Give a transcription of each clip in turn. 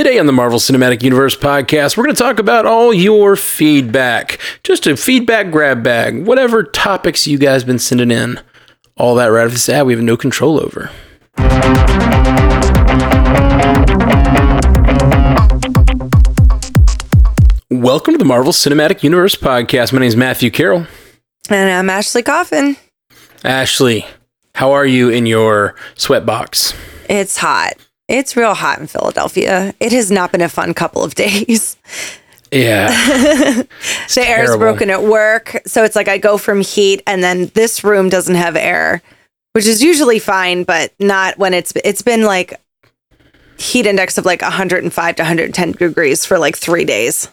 Today on the Marvel Cinematic Universe podcast, we're going to talk about all your feedback. Just a feedback grab bag, whatever topics you guys been sending in. All that right off ad we have no control over. Welcome to the Marvel Cinematic Universe podcast. My name is Matthew Carroll. And I'm Ashley Coffin. Ashley, how are you in your sweatbox? It's hot. It's real hot in Philadelphia. It has not been a fun couple of days. Yeah. the air is broken at work. So it's like I go from heat and then this room doesn't have air, which is usually fine, but not when it's it's been like heat index of like 105 to 110 degrees for like 3 days.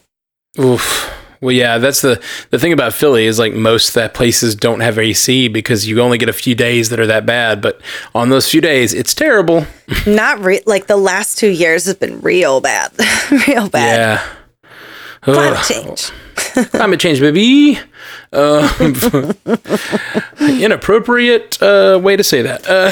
Oof. Well, yeah, that's the the thing about Philly is like most that places don't have AC because you only get a few days that are that bad. But on those few days, it's terrible. Not re- like the last 2 years has been real bad. real bad. Yeah. Climate Ugh. change. Climate change, baby. Uh, inappropriate uh, way to say that. Uh,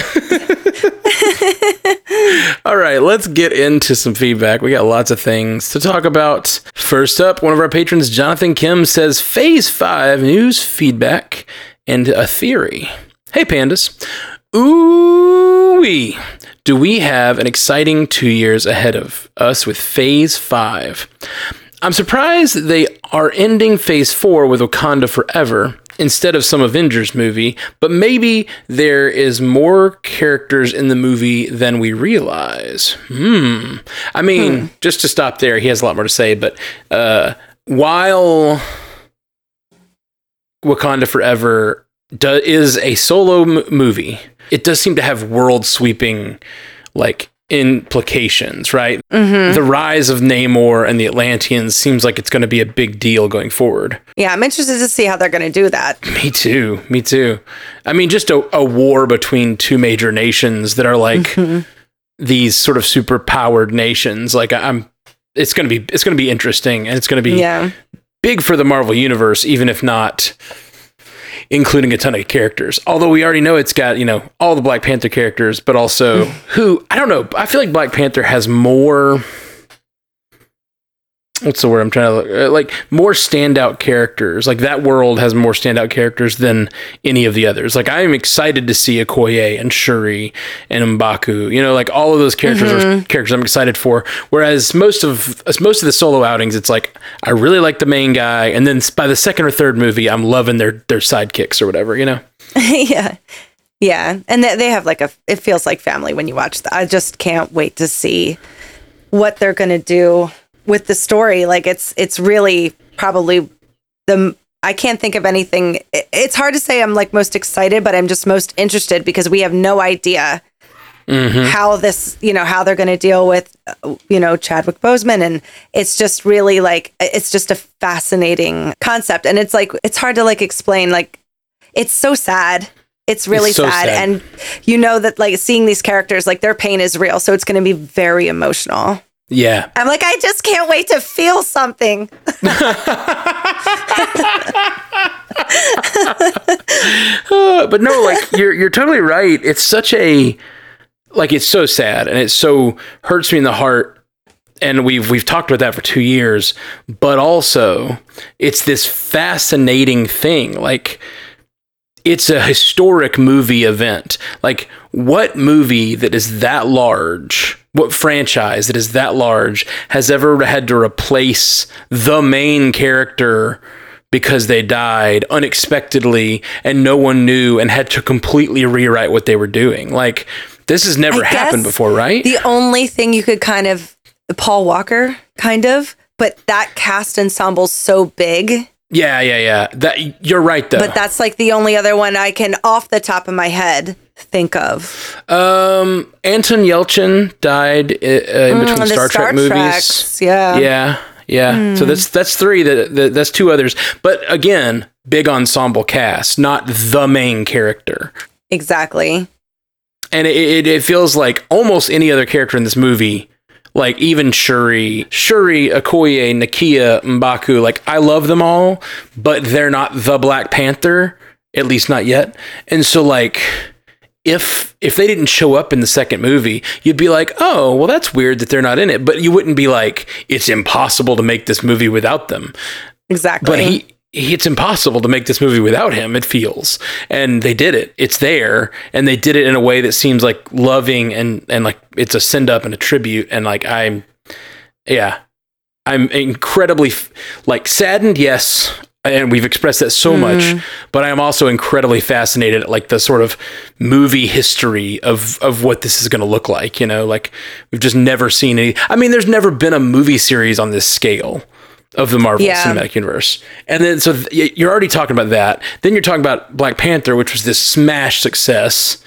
all right, let's get into some feedback. We got lots of things to talk about. First up, one of our patrons, Jonathan Kim, says Phase 5 news, feedback, and a theory. Hey, pandas. Ooh, wee. do we have an exciting two years ahead of us with Phase 5? I'm surprised they are ending Phase 4 with Wakanda Forever instead of some Avengers movie, but maybe there is more characters in the movie than we realize. Hmm. I mean, just to stop there, he has a lot more to say, but uh, while Wakanda Forever do- is a solo m- movie, it does seem to have world sweeping, like, implications, right? Mm-hmm. The rise of Namor and the Atlanteans seems like it's going to be a big deal going forward. Yeah, I'm interested to see how they're going to do that. Me too. Me too. I mean, just a, a war between two major nations that are like mm-hmm. these sort of super powered nations. Like I'm, it's gonna be it's gonna be interesting and it's gonna be Yeah. big for the Marvel universe, even if not including a ton of characters. Although we already know it's got, you know, all the Black Panther characters, but also who I don't know. I feel like Black Panther has more what's the word I'm trying to look uh, like more standout characters. Like that world has more standout characters than any of the others. Like I am excited to see Okoye and Shuri and Mbaku. You know, like all of those characters are characters I'm excited for. Whereas most of most of the solo outings, it's like I really like the main guy, and then by the second or third movie, I'm loving their their sidekicks or whatever. You know. yeah. Yeah. And they, have like a, it feels like family when you watch that. I just can't wait to see what they're going to do with the story. Like it's, it's really probably the, I can't think of anything. It's hard to say I'm like most excited, but I'm just most interested because we have no idea how this, you know, how they're going to deal with, uh, you know, Chadwick Boseman. And it's just really like, it's just a fascinating concept. And it's like, it's hard to like explain, like, it's so sad. It's really so sad. sad. And you know that like seeing these characters, like their pain is real. So it's going to be very emotional. Yeah. I'm like, I just can't wait to feel something. Uh, but no, like you're you're totally right. It's such a like it's so sad and it so hurts me in the heart. And we've we've talked about that for two years, but also it's this fascinating thing. Like it's a historic movie event. Like what movie that is that large, what franchise that is that large has ever had to replace the main character because they died unexpectedly and no one knew and had to completely rewrite what they were doing. Like this has never I happened before, right? The only thing you could kind of the Paul Walker, kind of, but that cast ensemble's so big. Yeah, yeah, yeah. That you're right though. But that's like the only other one I can, off the top of my head, think of. um Anton Yelchin died uh, in between Mm, the Star, Trek movies. Treks, yeah. Yeah, yeah. So that's that's three. That, that that's two others. But again, big ensemble cast, not the main character. Exactly. And it, it, it feels like almost any other character in this movie, like even Shuri, Shuri, Okoye, Nakia, Mbaku, like I love them all, but they're not the Black Panther, at least not yet. And so like if if they didn't show up in the second movie, you'd be like, "Oh, well that's weird that they're not in it." But you wouldn't be like, "It's impossible to make this movie without them." Exactly. But he it's impossible to make this movie without him it feels. And they did it. It's there. And they did it in a way that seems like loving and and like it's a send up and a tribute. And like i'm yeah. I'm incredibly like saddened yes. And we've expressed that so mm. much but i'm also incredibly fascinated at like the sort of movie history of of what this is going to look like you know? Like we've just never seen any i mean there's never been a movie series on this scale of the Marvel yeah. Cinematic Universe. And then so th- you're already talking about that. Then you're talking about Black Panther, which was this smash success.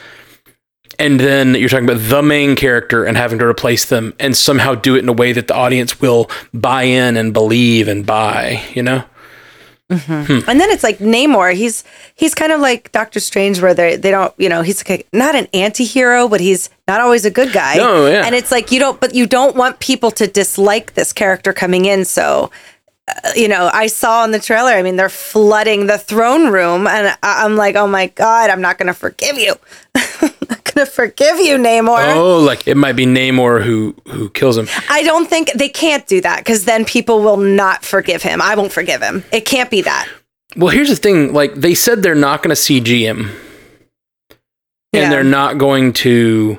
And then you're talking about the main character and having to replace them and somehow do it in a way that the audience will buy in and believe and buy, you know? Mm-hmm. Hmm. And then it's like Namor. He's he's kind of like Doctor Strange, where they they don't, you know, he's like a, not an anti-hero, but he's not always a good guy. No, yeah. And it's like you don't, but you don't want people to dislike this character coming in. So you know, I saw in the trailer, I mean, they're flooding the throne room. And I'm like, oh my God, I'm not going to forgive you. I'm not going to forgive you, Namor. Oh, like it might be Namor who, who kills him. I don't think they can't do that because then people will not forgive him. I won't forgive him. It can't be that. Well, here's the thing like, they said they're not going to CG him. And yeah. they're not going to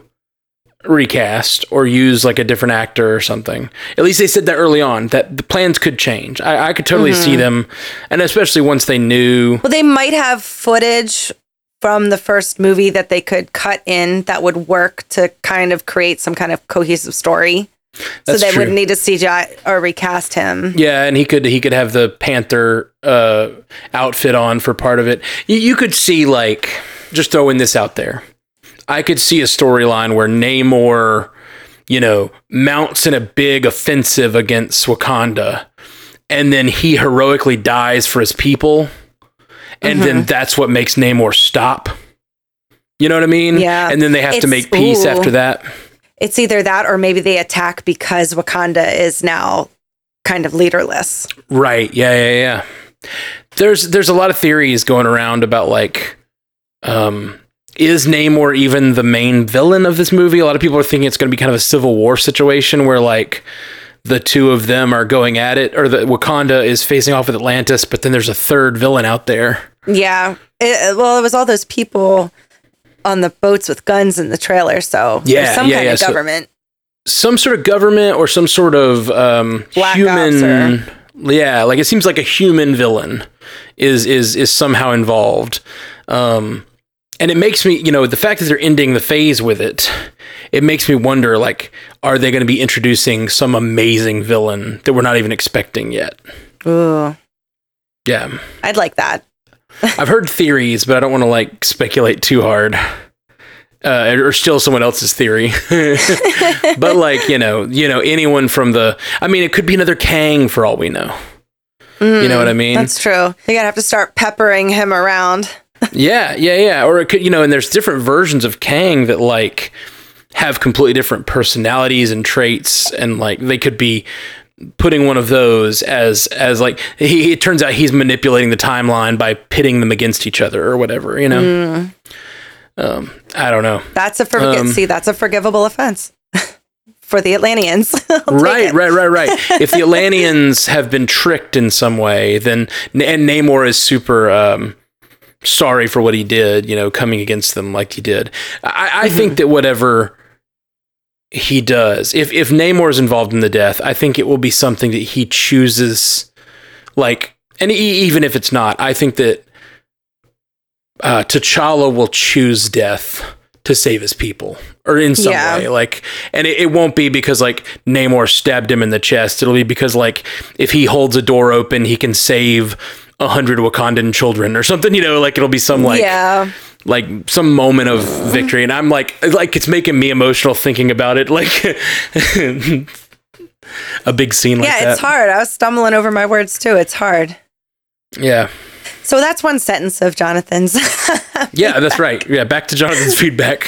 recast or use like a different actor or something. At least they said that early on that the plans could change. I, I could totally mm-hmm. see them, and especially once they knew. Well, they might have footage from the first movie that they could cut in that would work to kind of create some kind of cohesive story. That's so they true. wouldn't need to CGI or recast him. Yeah, and he could he could have the Panther uh, outfit on for part of it. You, you could see like just throwing this out there I could see a storyline where Namor, you know, mounts in a big offensive against Wakanda, and then he heroically dies for his people, and mm-hmm. then that's what makes Namor stop. You know what I mean? Yeah. And then they have it's, to make peace ooh. after that. It's either that or maybe they attack because Wakanda is now kind of leaderless. Right. Yeah, yeah, yeah. There's there's a lot of theories going around about like um is Namor even the main villain of this movie? A lot of people are thinking it's going to be kind of a civil war situation where like the two of them are going at it, or the Wakanda is facing off with Atlantis, but then there's a third villain out there. Yeah. It, well, it was all those people on the boats with guns in the trailer, so yeah, some yeah, kind yeah. of government. So, some sort of government or some sort of um, human. Yeah, like it seems like a human villain is is is somehow involved. Um, and it makes me, you know, the fact that they're ending the phase with it, it makes me wonder, like, are they going to be introducing some amazing villain that we're not even expecting yet? Ooh. Yeah. I'd like that. I've heard theories, but I don't want to like speculate too hard. Uh, or steal someone else's theory, but like you know, you know, anyone from the, I mean, it could be another Kang for all we know. Mm, you know what I mean? That's true. You're gonna have to start peppering him around yeah, yeah, yeah. Or it could, you know, and there's different versions of Kang that like have completely different personalities and traits, and like they could be putting one of those as as like he it turns out he's manipulating the timeline by pitting them against each other or whatever you know? Mm. um i don't know. That's a for- um, see that's a forgivable offense for the atlanteans. Right right right right. If the atlanteans have been tricked in some way then and namor is super um sorry for what he did, you know, coming against them like he did. I, I mm-hmm. think that whatever he does, if if Namor is involved in the death, I think it will be something that he chooses, like, and he, even if it's not, I think that uh, T'Challa will choose death to save his people or in some yeah. way like and it, it, won't be because like namor stabbed him in the chest it'll be because like if he holds a door open he can save a hundred Wakandan children or something, you know, like it'll be some like yeah. like some moment of victory. And I'm like like it's making me emotional thinking about it. Like a big scene like yeah, that. Yeah, it's hard. I was stumbling over my words too. It's hard. Yeah. So that's one sentence of Jonathan's. yeah, that's right. Yeah, back to Jonathan's feedback.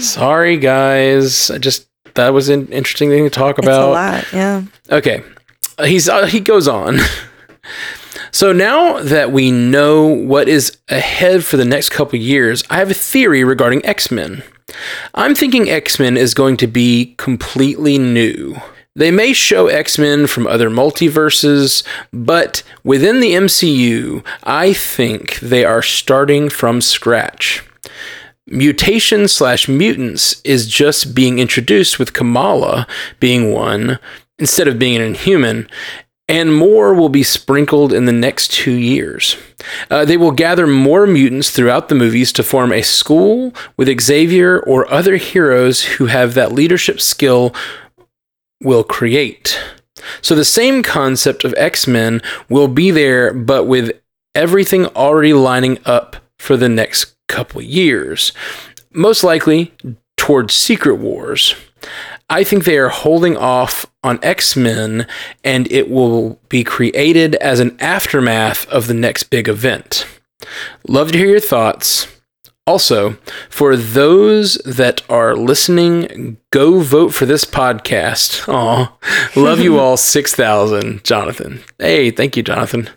Sorry, guys. I just that was an interesting thing to talk about. It's a lot, yeah. Okay he's uh, he goes on. So now that we know what is ahead for the next couple years, I have a theory regarding X Men. I'm thinking X Men is going to be completely new. They may show X Men from other multiverses, but within the MCU, I think they are starting from scratch. Mutation slash mutants is just being introduced with Kamala being one instead of being an inhuman, and more will be sprinkled in the next two years. Uh, they will gather more mutants throughout the movies to form a school with Xavier or other heroes who have that leadership skill will create. So the same concept of X Men will be there, but with everything already lining up for the next couple years. Most likely towards Secret Wars. I think they are holding off on X Men and it will be created as an aftermath of the next big event. Love to hear your thoughts. Also, for those that are listening, go vote for this podcast. Aw, love you all 6,000, Jonathan. Hey, thank you, Jonathan.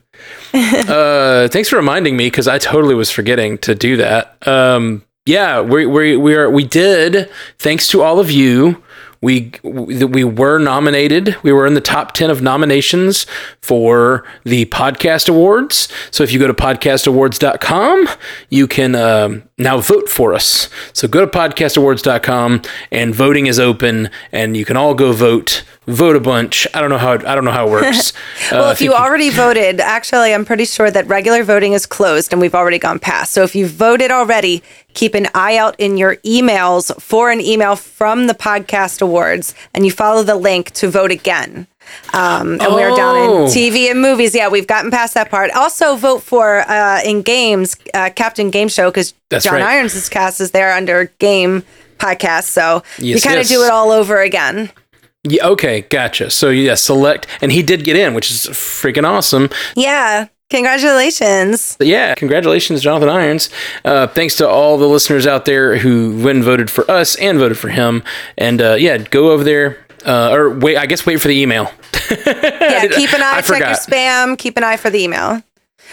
uh, thanks for reminding me because I totally was forgetting to do that. Um, yeah, we, we, we are, we did, thanks to all of you we we were nominated. We were in the top 10 of nominations for the podcast awards. So if you go to podcastawards.com, you can um, now vote for us. So go to podcastawards.com and voting is open and you can all go vote. Vote a bunch. I don't know how it, I don't know how it works. well, uh, if you already voted, actually I'm pretty sure that regular voting is closed and we've already gone past. So if you voted already, keep an eye out in your emails for an email from the podcast awards and you follow the link to vote again. Um, and oh. we're down in oh. TV and movies. Yeah, we've gotten past that part. Also, vote for uh, in games uh, Captain Game Show because John right. Irons' cast is there under Game Podcast. So yes, you kind of yes. do it all over again. Yeah, okay, gotcha. So yeah, select, and he did get in, which is freaking awesome. Yeah, Congratulations. Yeah, congratulations, Jonathan Irons. Uh, thanks to all the listeners out there who went and voted for us and voted for him. And uh, yeah, go over there, uh, or wait, I guess wait for the email. yeah, keep an eye, I check forgot. your spam, keep an eye for the email.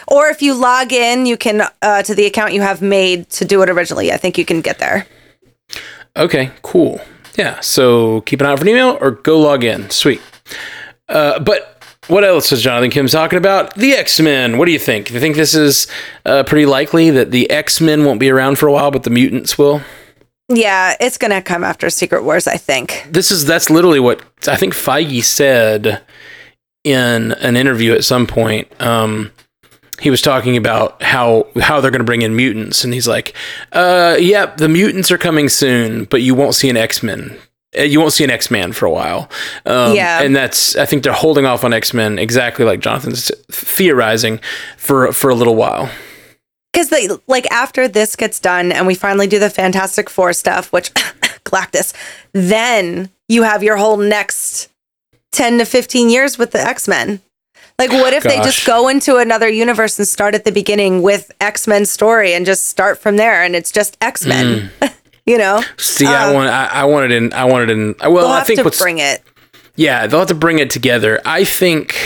Or if you log in, you can uh, to the account you have made to do it originally. I think you can get there. Okay, cool. Yeah, so keep an eye out for an email or go log in. Sweet. Uh, but what else is Jonathan Kim talking about? The X Men. What do you think? Do you think this is uh, pretty likely that the X Men won't be around for a while, but the mutants will? Yeah, it's gonna come after Secret Wars. I think this is that's literally what I think Feige said in an interview at some point. Um, he was talking about how how they're going to bring in mutants, and he's like, "Uh, yep, yeah, the mutants are coming soon, but you won't see an X Men. Uh, you won't see an X Man for a while." Um, yeah, and that's I think they're holding off on X Men exactly like Jonathan's theorizing for for a little while because they like after this gets done and we finally do the Fantastic Four stuff, which Galactus, then you have your whole next ten to fifteen years with the X Men. Like, what if Gosh. they just go into another universe and start at the beginning with X Men story and just start from there, and it's just X Men. Mm. you know. See, uh, I want, I, I wanted in, I wanted in. Well, I think to bring it. Yeah, they'll have to bring it together. I think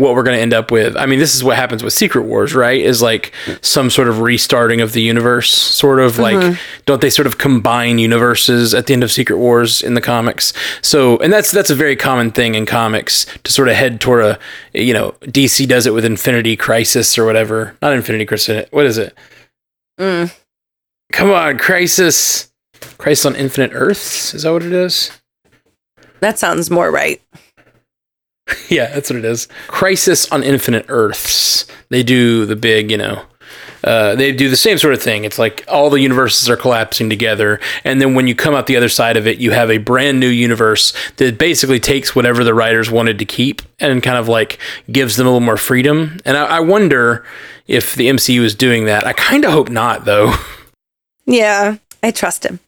what we're going to end up with. I mean, this is what happens with Secret Wars, right? Is like some sort of restarting of the universe, sort of like mm-hmm. don't they sort of combine universes at the end of Secret Wars in the comics? So, and that's that's a very common thing in comics to sort of head toward a, you know, DC does it with Infinity Crisis or whatever. Not Infinity Crisis. What is it? Mm. Come on, Crisis. Crisis on Infinite Earths. Is that what it is? That sounds more right. yeah, that's what it is. Crisis on Infinite Earths. They do the big, you know, uh, they do the same sort of thing. It's like all the universes are collapsing together, and then when you come out the other side of it, you have a brand new universe that basically takes whatever the writers wanted to keep and kind of like gives them a little more freedom. And I, I wonder if the MCU is doing that. I kind of hope not, though. Yeah, I trust him.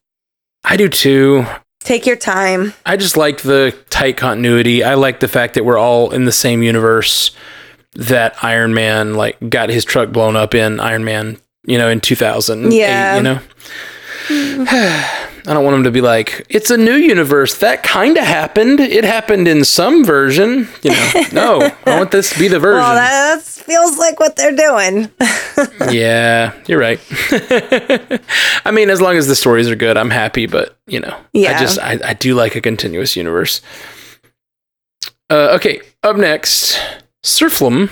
I do too. Take your time. I just like the tight continuity. I like the fact that we're all in the same universe that Iron Man like got his truck blown up in Iron Man, you know, in 2000. Yeah. You know. Mm-hmm. I don't want them to be like, it's a new universe. That kind of happened. It happened in some version. You know, no, I want this to be the version. Well, that feels like what they're doing. yeah, you're right. I mean, as long as the stories are good, I'm happy. But you know, Yeah. I just I, I do like a continuous universe. Uh, okay, up next, Surflum.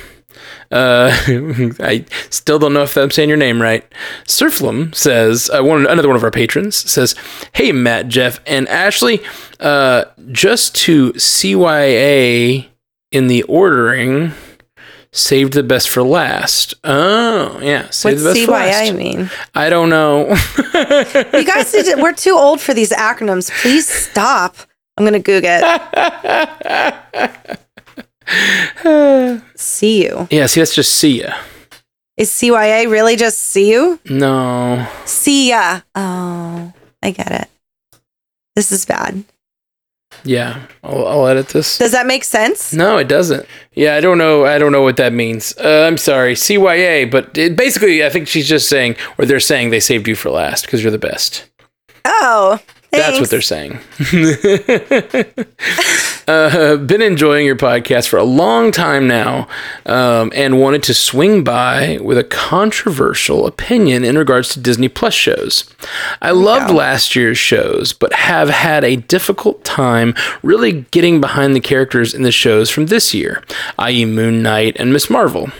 Uh, I still don't know if I'm saying your name right. Surflum says, uh, one another one of our patrons says, "Hey Matt, Jeff, and Ashley, uh, just to CYA in the ordering." Saved the best for last. Oh, yeah. What's Saved the best for last. CYI mean? I don't know. You guys, to, we're too old for these acronyms. Please stop. I'm gonna Google it. see you. yeah, see, that's just see ya. Is CYA really just see you? No. See ya. Oh, I get it. This is bad. Yeah, I'll, I'll edit this. Does that make sense? No, it doesn't. Yeah, I don't know. I don't know what that means. Uh, I'm sorry, CYA, but it, basically, I think she's just saying, or they're saying they saved you for last because you're the best. Oh, That's what they're saying. uh, been enjoying your podcast for a long time now, um, and wanted to swing by with a controversial opinion in regards to Disney Plus shows. I loved go. last year's shows, but have had a difficult time really getting behind the characters in the shows from this year, i.e., Moon Knight and Miss Marvel.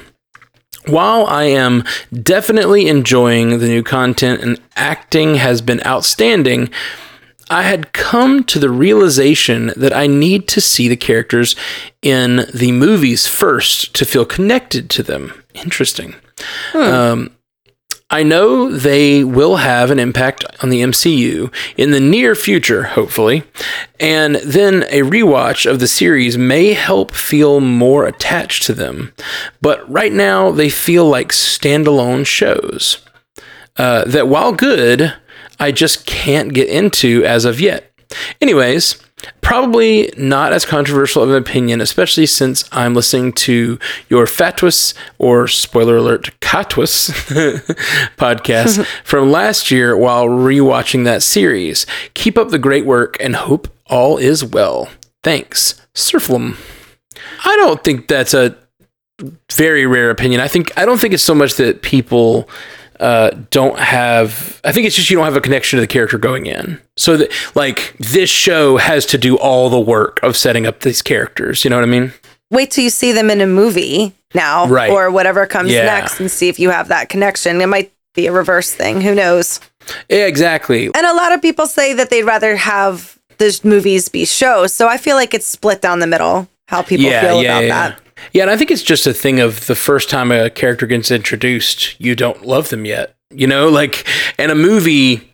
While I am definitely enjoying the new content and acting has been outstanding, I had come to the realization that I need to see the characters in the movies first to feel connected to them. Interesting. Um, I know they will have an impact on the MCU in the near future, hopefully, and then a rewatch of the series may help feel more attached to them. But right now, they feel like standalone shows uh, that, while good, I just can't get into as of yet. Anyways, probably not as controversial of an opinion, especially since I'm listening to your Fatwas or spoiler alert, Katwas podcast from last year while rewatching that series. Keep up the great work and hope all is well. Thanks, Surflum. I don't think that's a very rare opinion. I think I don't think it's so much that people uh, don't have. I think it's just you don't have a connection to the character going in. So that like this show has to do all the work of setting up these characters. You know what I mean? Wait till you see them in a movie now, Right. or whatever comes Yeah. next, and see if you have that connection. It might be a reverse thing. Who knows? Yeah, exactly. And a lot of people say that they'd rather have the movies be shows. So I feel like it's split down the middle. How people feel about that. Yeah, and I think it's just a thing of the first time a character gets introduced, you don't love them yet. You know, like, and a movie,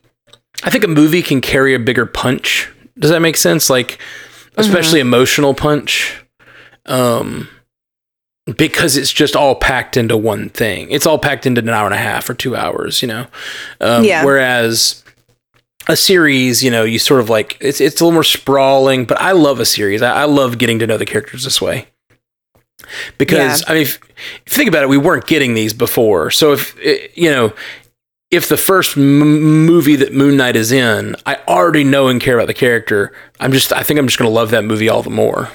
I think a movie can carry a bigger punch. Does that make sense? Like, especially emotional punch. Um, because it's just all packed into one thing. It's all packed into an hour and a half or two hours, you know? Um, Yeah. Whereas a series, you know, you sort of like, it's, it's a little more sprawling, but I love a series. I, I love getting to know the characters this way because I mean, if, think about it, we weren't getting these before. So if eh, you know, if the first m- movie that Moon Knight is in, I already know and care about the character. I'm just, I think I'm just going to love that movie all the more.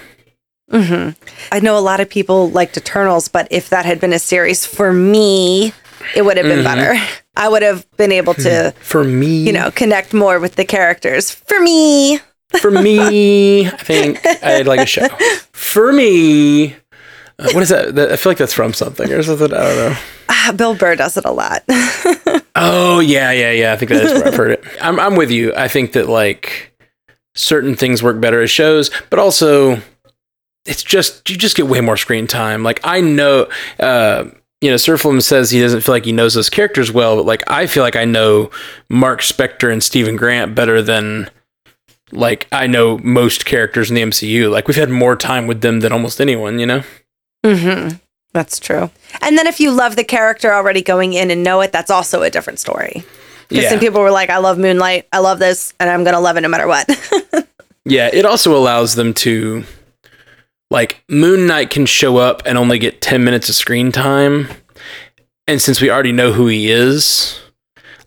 Mm-hmm. I know a lot of people liked Eternals, but if that had been a series for me, it would have been mm-hmm. better. I would have been able to, hmm. For me, you know, connect more with the characters. For me, for me, I think I'd like a show. For me, uh, what is that? that? I feel like that's from something or something. I don't know. ah, Bill Burr does it a lot. Oh yeah, yeah, yeah. I think that is where I've heard it. I'm I'm with you. I think that like certain things work better as shows, but also it's just you just get way more screen time. Like I know uh you know, Surflum says he doesn't feel like he knows those characters well, but like I feel like I know Mark Spector and Stephen Grant better than like I know most characters in the MCU. Like we've had more time with them than almost anyone, you know? Hmm That's true. And then if you love the character already going in and know it, that's also a different story. Because Yeah. some people were like, I love Moon Knight, I love this, and I'm going to love it no matter what. Yeah, it also allows them to like Moon Knight can show up and only get 10 minutes of screen time. And since we already know who he is,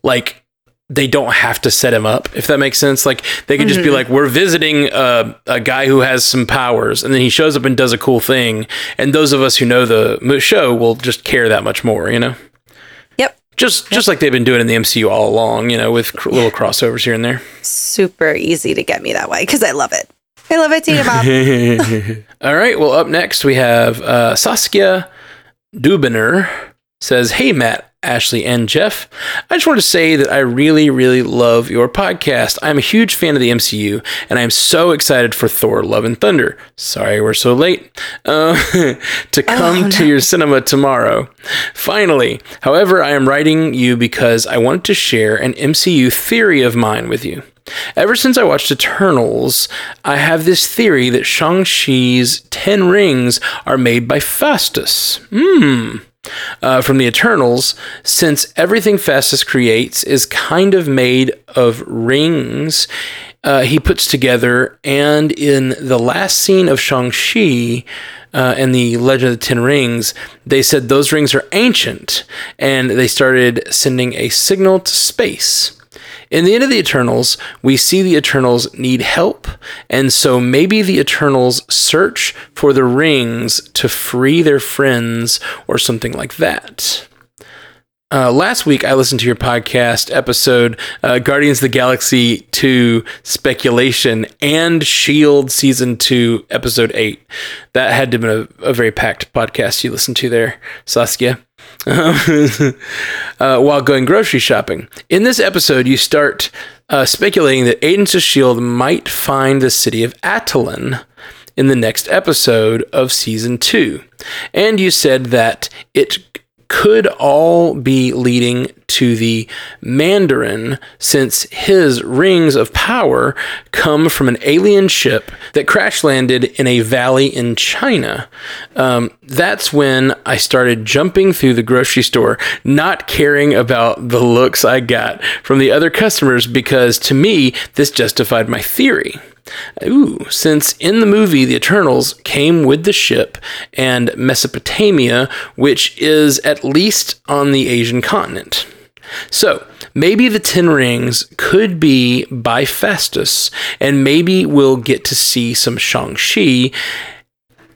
like they don't have to set him up if that makes sense like they could just be like we're visiting a, a guy who has some powers and then he shows up and does a cool thing and those of us who know the show will just care that much more you know Yep. just just like they've been doing in the mcu all along you know with cr- little crossovers here and there Super easy to get me that way because I love it. I love it, Tina Bob. all right well up next we have uh, saskia dubiner says hey matt Ashley and Jeff. I just want to say that I really, really love your podcast. I'm a huge fan of the MCU, and I am so excited for Thor: Love and Thunder. Sorry we're so late. Uh, to come to your cinema tomorrow. Finally, however, I am writing you because I wanted to share an MCU theory of mine with you. Ever since I watched Eternals, I have this theory that Shang-Chi's Ten Rings are made by Phastos. Hmm uh, from the Eternals, since everything Phastos creates is kind of made of rings uh, he puts together. And in the last scene of Shang-Chi uh, and the Legend of the Ten Rings, they said those rings are ancient and they started sending a signal to space. In the end of the Eternals, we see the Eternals need help, and so maybe the Eternals search for the rings to free their friends or something like that. Uh, last week, I listened to your podcast episode, uh, Guardians of the Galaxy 2 Speculation and S.H.I.E.L.D. Season 2, Episode 8. That had to been a, a very packed podcast you listened to there, Saskia. uh, while going grocery shopping. In this episode, you start uh, speculating that Agents of S.H.I.E.L.D. might find the city of Attilan in the next episode of season two. And you said that it could all be leading to the Mandarin, since his rings of power come from an alien ship that crash landed in a valley in China. Um, that's when I started jumping through the grocery store, not caring about the looks I got from the other customers, because to me, this justified my theory. Ooh, since in the movie the Eternals came with the ship and Mesopotamia, which is at least on the Asian continent. So, maybe the Ten Rings could be by Phastos, and maybe we'll get to see some Shang-Chi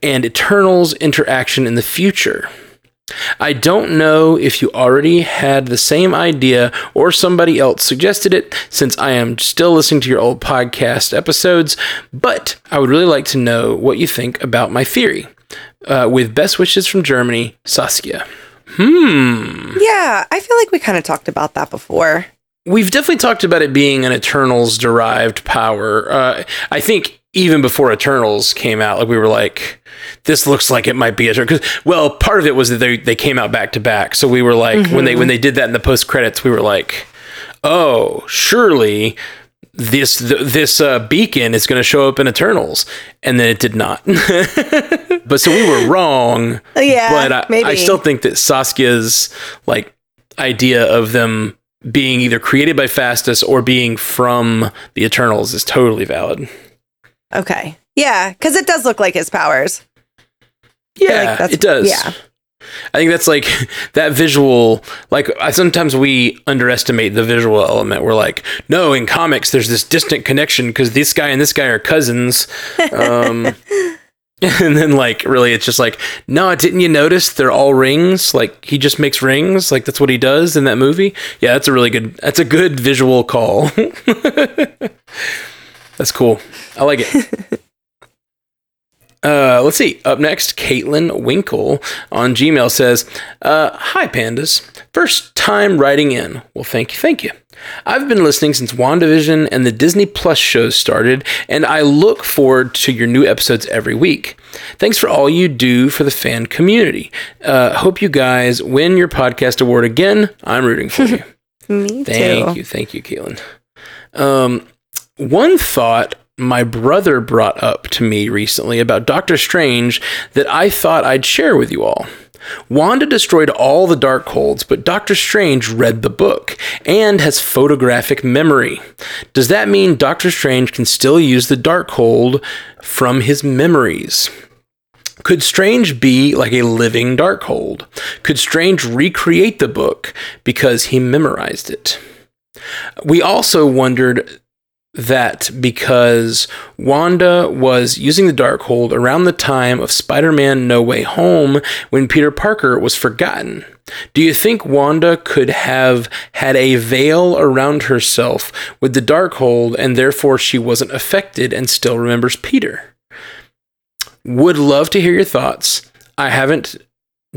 and Eternals interaction in the future. I don't know if you already had the same idea or somebody else suggested it, since I am still listening to your old podcast episodes, but I would really like to know what you think about my theory. Uh, with best wishes from Germany, Saskia. Hmm. yeah, I feel like we kind of talked about that before. We've definitely talked about it being an Eternals derived power. Uh, I think even before Eternals came out, like we were like, this looks like it might be a because well, part of it was that they they came out back to back, so we were like when they when they did that in the post credits, we were like, oh, surely this th- this uh, beacon is going to show up in Eternals, and then it did not. but so we were wrong. Yeah, but I, maybe. I still think that Saskia's like idea of them being either created by Phastos or being from the Eternals is totally valid. Okay. Yeah, because it does look like his powers. Yeah, like it does. yeah. I think that's like that visual. Like I sometimes we underestimate the visual element. We're like, no, in comics there's this distant connection because this guy and this guy are cousins. Um, and then like really, it's just like, no, didn't you notice they're all rings? Like he just makes rings. Like that's what he does in that movie. Yeah, that's a really good. That's a good visual call. that's cool. I like it. Uh, let's see. Up next, Caitlin Winkle on Gmail says, uh, "Hi pandas, first time writing in. Well, thank you, thank you. I've been listening since WandaVision and the Disney Plus shows started, and I look forward to your new episodes every week. Thanks for all you do for the fan community. Uh, hope you guys win your podcast award again. I'm rooting for you. Me Thank too. you, thank you, Caitlin. Um, one thought my brother brought up to me recently about Doctor Strange that I thought I'd share with you all. Wanda destroyed all the Darkholds, but Doctor Strange read the book and has photographic memory. Does that mean Doctor Strange can still use the Darkhold from his memories? Could Strange be like a living Darkhold? Could Strange recreate the book because he memorized it? We also wondered that because Wanda was using the Darkhold around the time of Spider Man No Way Home when Peter Parker was forgotten. Do you think Wanda could have had a veil around herself with the Darkhold and therefore she wasn't affected and still remembers Peter? Would love to hear your thoughts. I haven't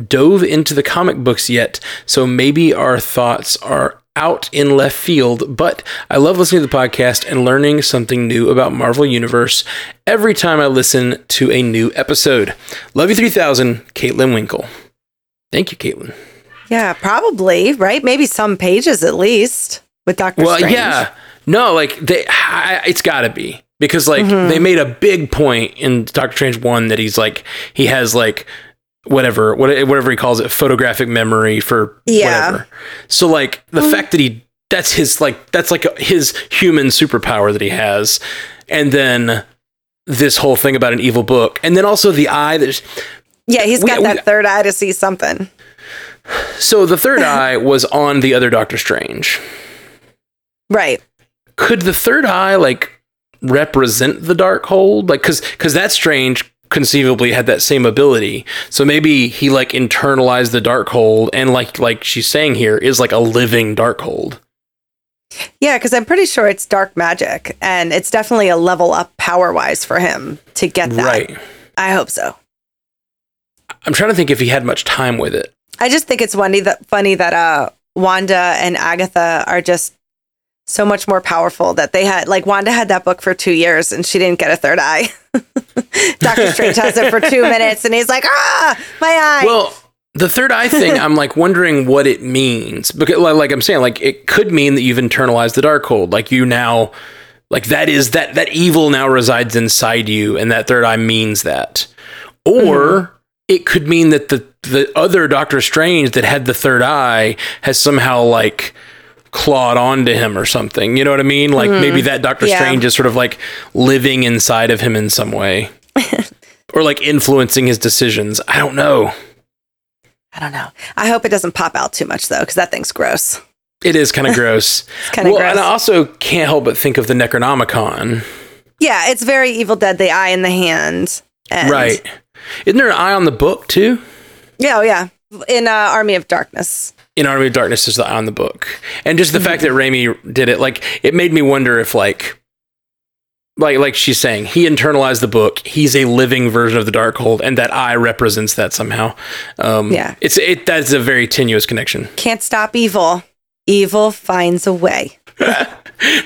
dove into the comic books yet, so maybe our thoughts are out in left field, but I love listening to the podcast and learning something new about Marvel Universe every time I listen to a new episode. Love you 3000, Caitlin Winkle. Thank you, Caitlin. Yeah, probably, right? Maybe some pages at least with Doctor Well, Strange. yeah. No, like they I, it's got to be because like they mm-hmm. made a big point in Doctor Strange 1 that he's like he has like whatever whatever he calls it photographic memory for Yeah. whatever. So like the mm. fact that he that's his like that's like his human superpower that he has and then this whole thing about an evil book and then also the eye there's Yeah, he's got we- that third eye to see something. so the third eye was on the other Doctor Strange. Right. could the third eye like represent the dark hold like because because that strange conceivably had that same ability so maybe he like internalized the dark hold and like like she's saying here is like a living dark hold Yeah, because I'm pretty sure it's dark magic and it's definitely a level up power wise for him to get that. right I hope so. i'm trying to think if he had much time with it I just think it's funny that funny that uh Wanda and Agatha are just so much more powerful that they had like Wanda had that book for two years and she didn't get a third eye. Doctor Strange has it for two minutes and he's like, ah, my eye. well the third eye thing i'm like wondering what it means because like, i'm saying like it could mean that you've internalized the dark hold like you now like that is that that evil now resides inside you and that third eye means that or it could mean that the the other doctor strange that had the third eye has somehow like clawed onto him or something you know what i mean like mm-hmm. maybe that doctor Yeah. strange is sort of like living inside of him in some way or like influencing his decisions i don't know I don't know. I hope it doesn't pop out too much though, because that thing's gross. It is kind of gross. kinda well, gross. and I also can't help but think of the Necronomicon. Yeah, it's very Evil Dead, the eye in the hand. And Right. Isn't there an eye on the book too? Yeah, oh yeah. In uh, Army of Darkness. In Army of Darkness is the on the book. And just the fact that Raimi did it, like, it made me wonder if, like, like, like she's saying, he internalized the book. He's a living version of the Darkhold, and that eye represents that somehow. Um, Yeah. it's it. That's a very tenuous connection. Can't stop evil. Evil finds a way.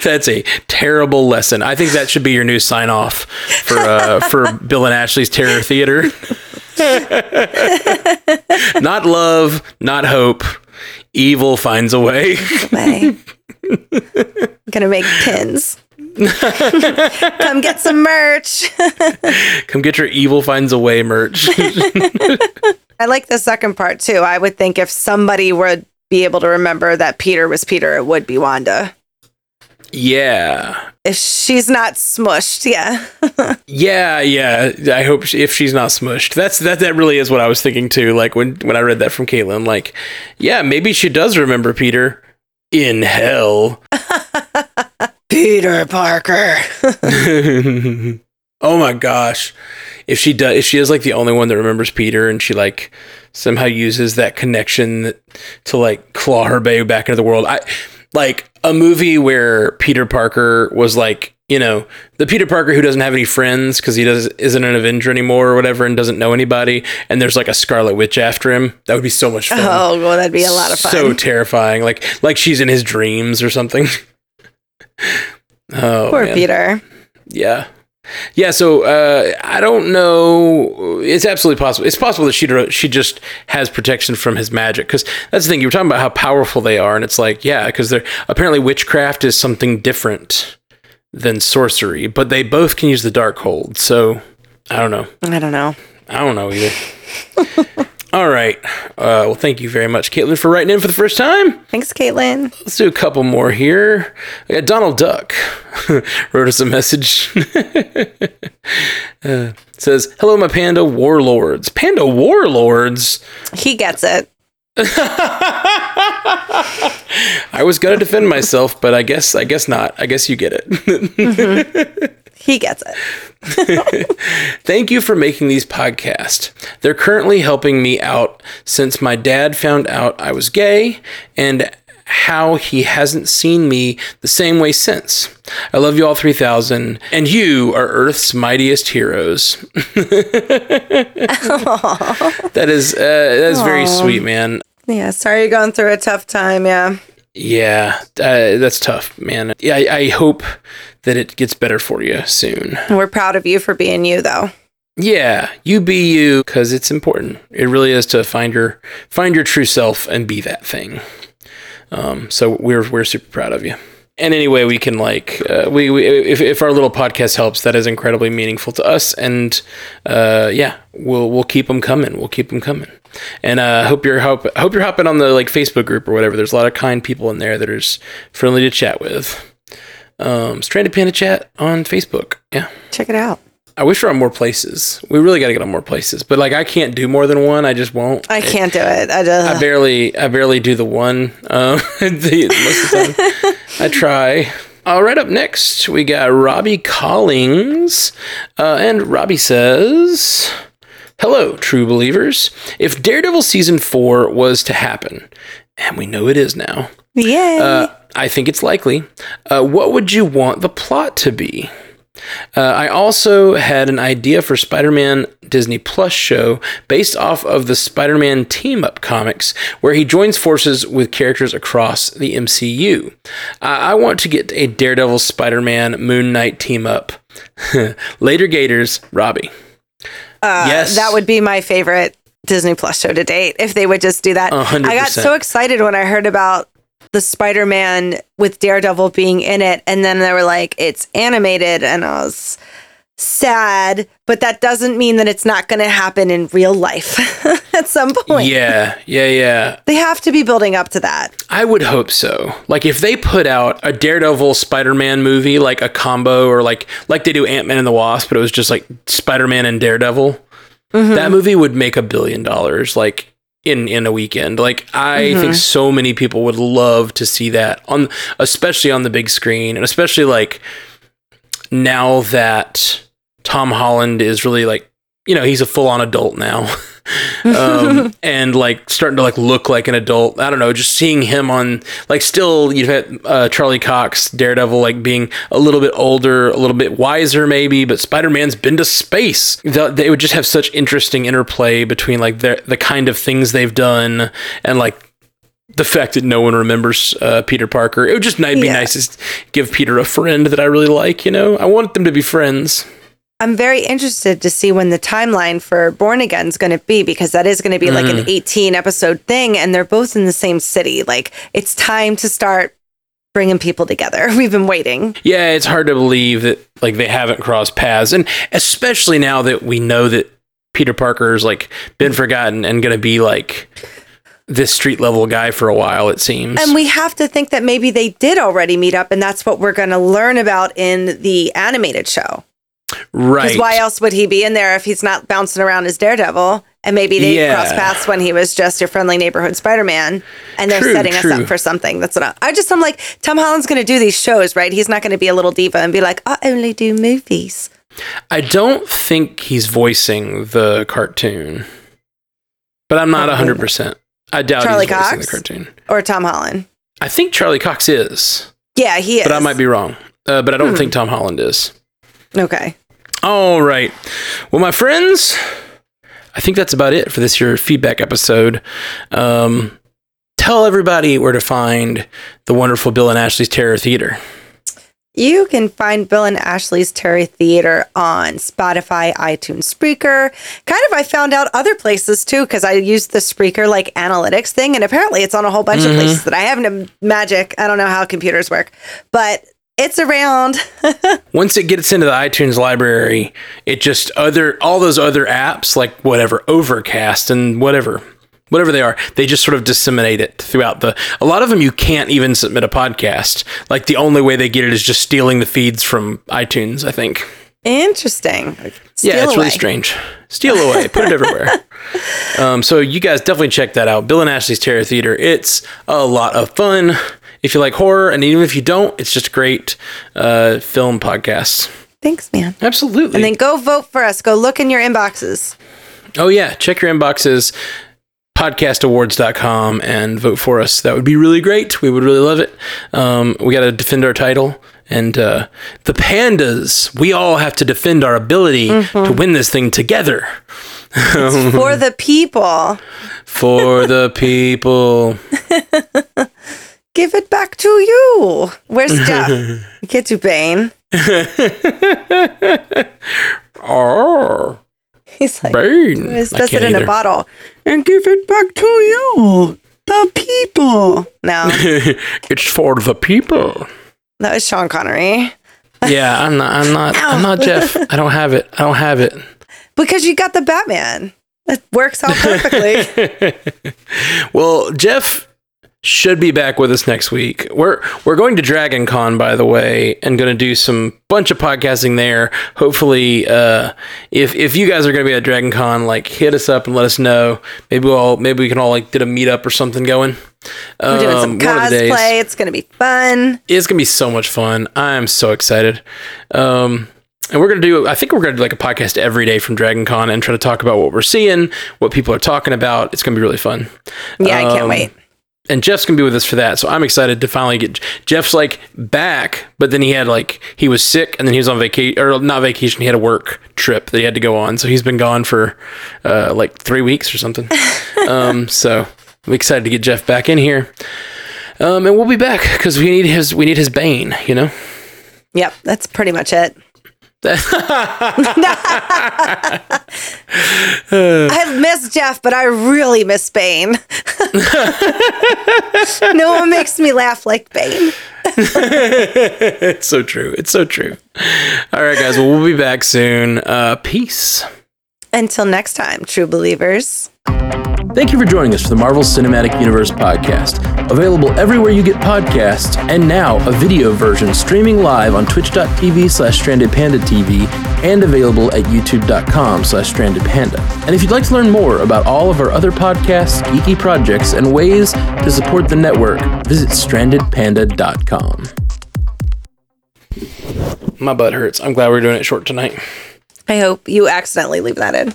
That's a terrible lesson. I think that should be your new sign off for uh, for Bill and Ashley's Terror Theater. not love, not hope. Evil finds a way. way. Gonna make pins. Come get some merch. Come get your evil finds a way merch. I like the second part too. I would think if somebody would be able to remember that Peter was Peter, it would be Wanda. Yeah. If she's not smushed, yeah. Yeah, yeah. I hope she, if she's not smushed. That's that. That really is what I was thinking too. Like when when I read that from Caitlin, like, yeah, maybe she does remember Peter in hell. Peter Parker. oh my gosh. If she does if she is like the only one that remembers Peter and she like somehow uses that connection to like claw her way back into the world. I like a movie where Peter Parker was like, you know, the Peter Parker who doesn't have any friends because he does isn't an Avenger anymore or whatever and doesn't know anybody and there's like a Scarlet Witch after him. That would be so much fun. Oh, well, that'd be a lot of fun. So terrifying. Like like she's in his dreams or something. oh, Poor man. Peter. Yeah. Yeah, so uh, I don't know. It's absolutely possible. It's possible that she she just has protection from his magic because that's the thing. You were talking about how powerful they are, and it's like, yeah, because they're apparently witchcraft is something different than sorcery, but they both can use the dark hold. So I don't know. I don't know. I don't know either. All right. Uh, well, thank you very much, Caitlin, for writing in for the first time. Thanks, Caitlin. Let's do a couple more here. We got Donald Duck wrote us a message. uh, says, "Hello, my panda warlords. Panda warlords. He gets it. I was gonna defend myself, but I guess I guess not. I guess you get it. He gets it. Thank you for making these podcasts. They're currently helping me out since my dad found out I was gay and how he hasn't seen me the same way since. I love you all 3000 and you are Earth's mightiest heroes. that is uh, that is very sweet, man. Yeah, sorry you're going through a tough time. Yeah. Yeah, uh, that's tough, man. Yeah, I, I hope that it gets better for you soon. We're proud of you for being you, though. Yeah, you be you because it's important. It really is to find your find your true self and be that thing. Um, so we're we're super proud of you. And anyway, we can like uh, we, we if if our little podcast helps, that is incredibly meaningful to us. And uh, yeah, we'll we'll keep them coming. We'll keep them coming. And uh, hope you're hope hope you're hopping on the like Facebook group or whatever. There's a lot of kind people in there that are friendly to chat with. Um, Stranded Panda Chat on Facebook. Yeah, check it out. I wish we are on more places. We really got to get on more places, but like I can't do more than one. I just won't. I can't do it. I, just, I barely, I barely do the one. Um, the, most of the time, I try. All right, up next we got Robbie Collings, uh, and Robbie says, "Hello, true believers. If Daredevil season four was to happen, and we know it is now, yay." Uh, I think it's likely. Uh, what would you want the plot to be? Uh, I also had an idea for Spider Man Disney Plus show based off of the Spider Man team up comics, where he joins forces with characters across the MCU. Uh, I want to get a Daredevil Spider Man Moon Knight team up. Later Gators, Robbie. Uh, yes. That would be my favorite Disney Plus show to date if they would just do that. 100%. I got so excited when I heard about the Spider-Man with Daredevil being in it, and then they were like, "It's animated," and I was sad, but that doesn't mean that it's not going to happen in real life at some point. Yeah, yeah, yeah. They have to be building up to that. I would hope so. Like if they put out a Daredevil Spider-Man movie, like a combo, or like like they do Ant Man and the Wasp, but it was just like Spider-Man and Daredevil. Mm-hmm. That movie would make a billion dollars. Like in in a weekend. Like I mm-hmm. think so many people would love to see that on especially on the big screen and especially like now that Tom Holland is really like you know, he's a full on adult now. um, and like starting to like look like an adult. I don't know, just seeing him on like still you've had uh, Charlie Cox, Daredevil, like being a little bit older, a little bit wiser maybe, but Spider Man's been to space. The, they would just have such interesting interplay between like the the kind of things they've done and like the fact that no one remembers uh, Peter Parker. It would just be yeah. nice to give Peter a friend that I really like. You know, I want them to be friends. I'm very interested to see when the timeline for Born Again is going to be because that is going to be mm. like an mm. 18 episode thing and they're both in the same city. Like it's time to start bringing people together. We've been waiting. Yeah, it's hard to believe that like they haven't crossed paths and especially now that we know that Peter Parker's like been forgotten and going to be like this street level guy for a while it seems. And we have to think that maybe they did already meet up and that's what we're going to learn about in the animated show. Right. Because why else would he be in there if he's not bouncing around as Daredevil? And maybe they yeah. cross paths when he was just your friendly neighborhood Spider Man, and they're true, setting true. us up for something. That's what I, I just I'm like Tom Holland's going to do these shows, right? He's not going to be a little diva and be like, I only do movies. I don't think he's voicing the cartoon, but I'm not hundred percent. I doubt Charlie he's Cox the cartoon or Tom Holland. I think Charlie Cox is. Yeah, he is. But I might be wrong. Uh, but I don't hmm. think Tom Holland is. Okay. All right. Well, my friends, I think that's about it for this year feedback episode. Um, tell everybody where to find the wonderful Bill and Ashley's Terror Theater. You can find Bill and Ashley's Terror Theater on Spotify, iTunes, Spreaker. Kind of, I found out other places too because I used the Spreaker like analytics thing, and apparently it's on a whole bunch mm-hmm. of places that I haven't magic. I don't know how computers work, but it's around. Once it gets into the iTunes library, it just other all those other apps like whatever Overcast and whatever whatever they are, they just sort of disseminate it throughout the. A lot of them you can't even submit a podcast. Like the only way they get it is just stealing the feeds from iTunes. I think. Interesting. Steal yeah, it's away. really strange. Steal away, put it everywhere. Um, so you guys definitely check that out. Bill and Ashley's Terror Theater. It's a lot of fun. If you like horror, and even if you don't, it's just a great uh, film podcast. Thanks, man. Absolutely. And then go vote for us. Go look in your inboxes. Oh yeah, check your inboxes, podcastawards.com and vote for us. That would be really great. We would really love it. Um, we got to defend our title. And uh, the pandas, we all have to defend our ability to win this thing together. For the people. For the people. Give it back to you. Where's Jeff? Get to Bane. Oh, He's like, Bane. he I it in a bottle. And give it back to you. The people. No, it's for the people. that was Sean Connery. Yeah, I'm not. I'm not. I'm not Jeff. I don't have it. I don't have it. Because you got the Batman. That works out perfectly. Well, Jeff should be back with us next week. We're we're going to Dragon Con, by the way, and going to do some bunch of podcasting there. Hopefully, uh, if if you guys are going to be at Dragon Con, like hit us up and let us know. Maybe we'll all, maybe we can all like did a meetup or something going. We're doing some Um, one of the days. cosplay. It's going to be fun. It's gonna be so much fun. I'm so excited. Um, and we're gonna do. I think we're gonna do like a podcast every day from Dragon Con and try to talk about what we're seeing, what people are talking about. It's gonna be really fun. Yeah, I can't Um, wait. And Jeff's gonna be with us for that. So I'm excited to finally get Jeff's like back, but then he had like he was sick and then he was on vacation or not vacation. He had a work trip that he had to go on, so he's been gone for uh, like three weeks or something. um, so I'm excited to get Jeff back in here, um, and we'll be back because we need his we need his bane, you know. Yep, that's pretty much it. I miss Jeff, but I really miss Bane. no one makes me laugh like Bane. It's so true. It's so true. All right, guys. Well, we'll be back soon. Uh, peace. Until next time, true believers. Thank you for joining us for the Marvel Cinematic Universe podcast. Available everywhere you get podcasts, and now a video version streaming live on twitch.tv slash strandedpandatv and available at youtube.com slash strandedpanda. And if you'd like to learn more about all of our other podcasts, geeky projects, and ways to support the network, visit strandedpanda.com. My butt hurts. I'm glad we're doing it short tonight. I hope you accidentally leave that in.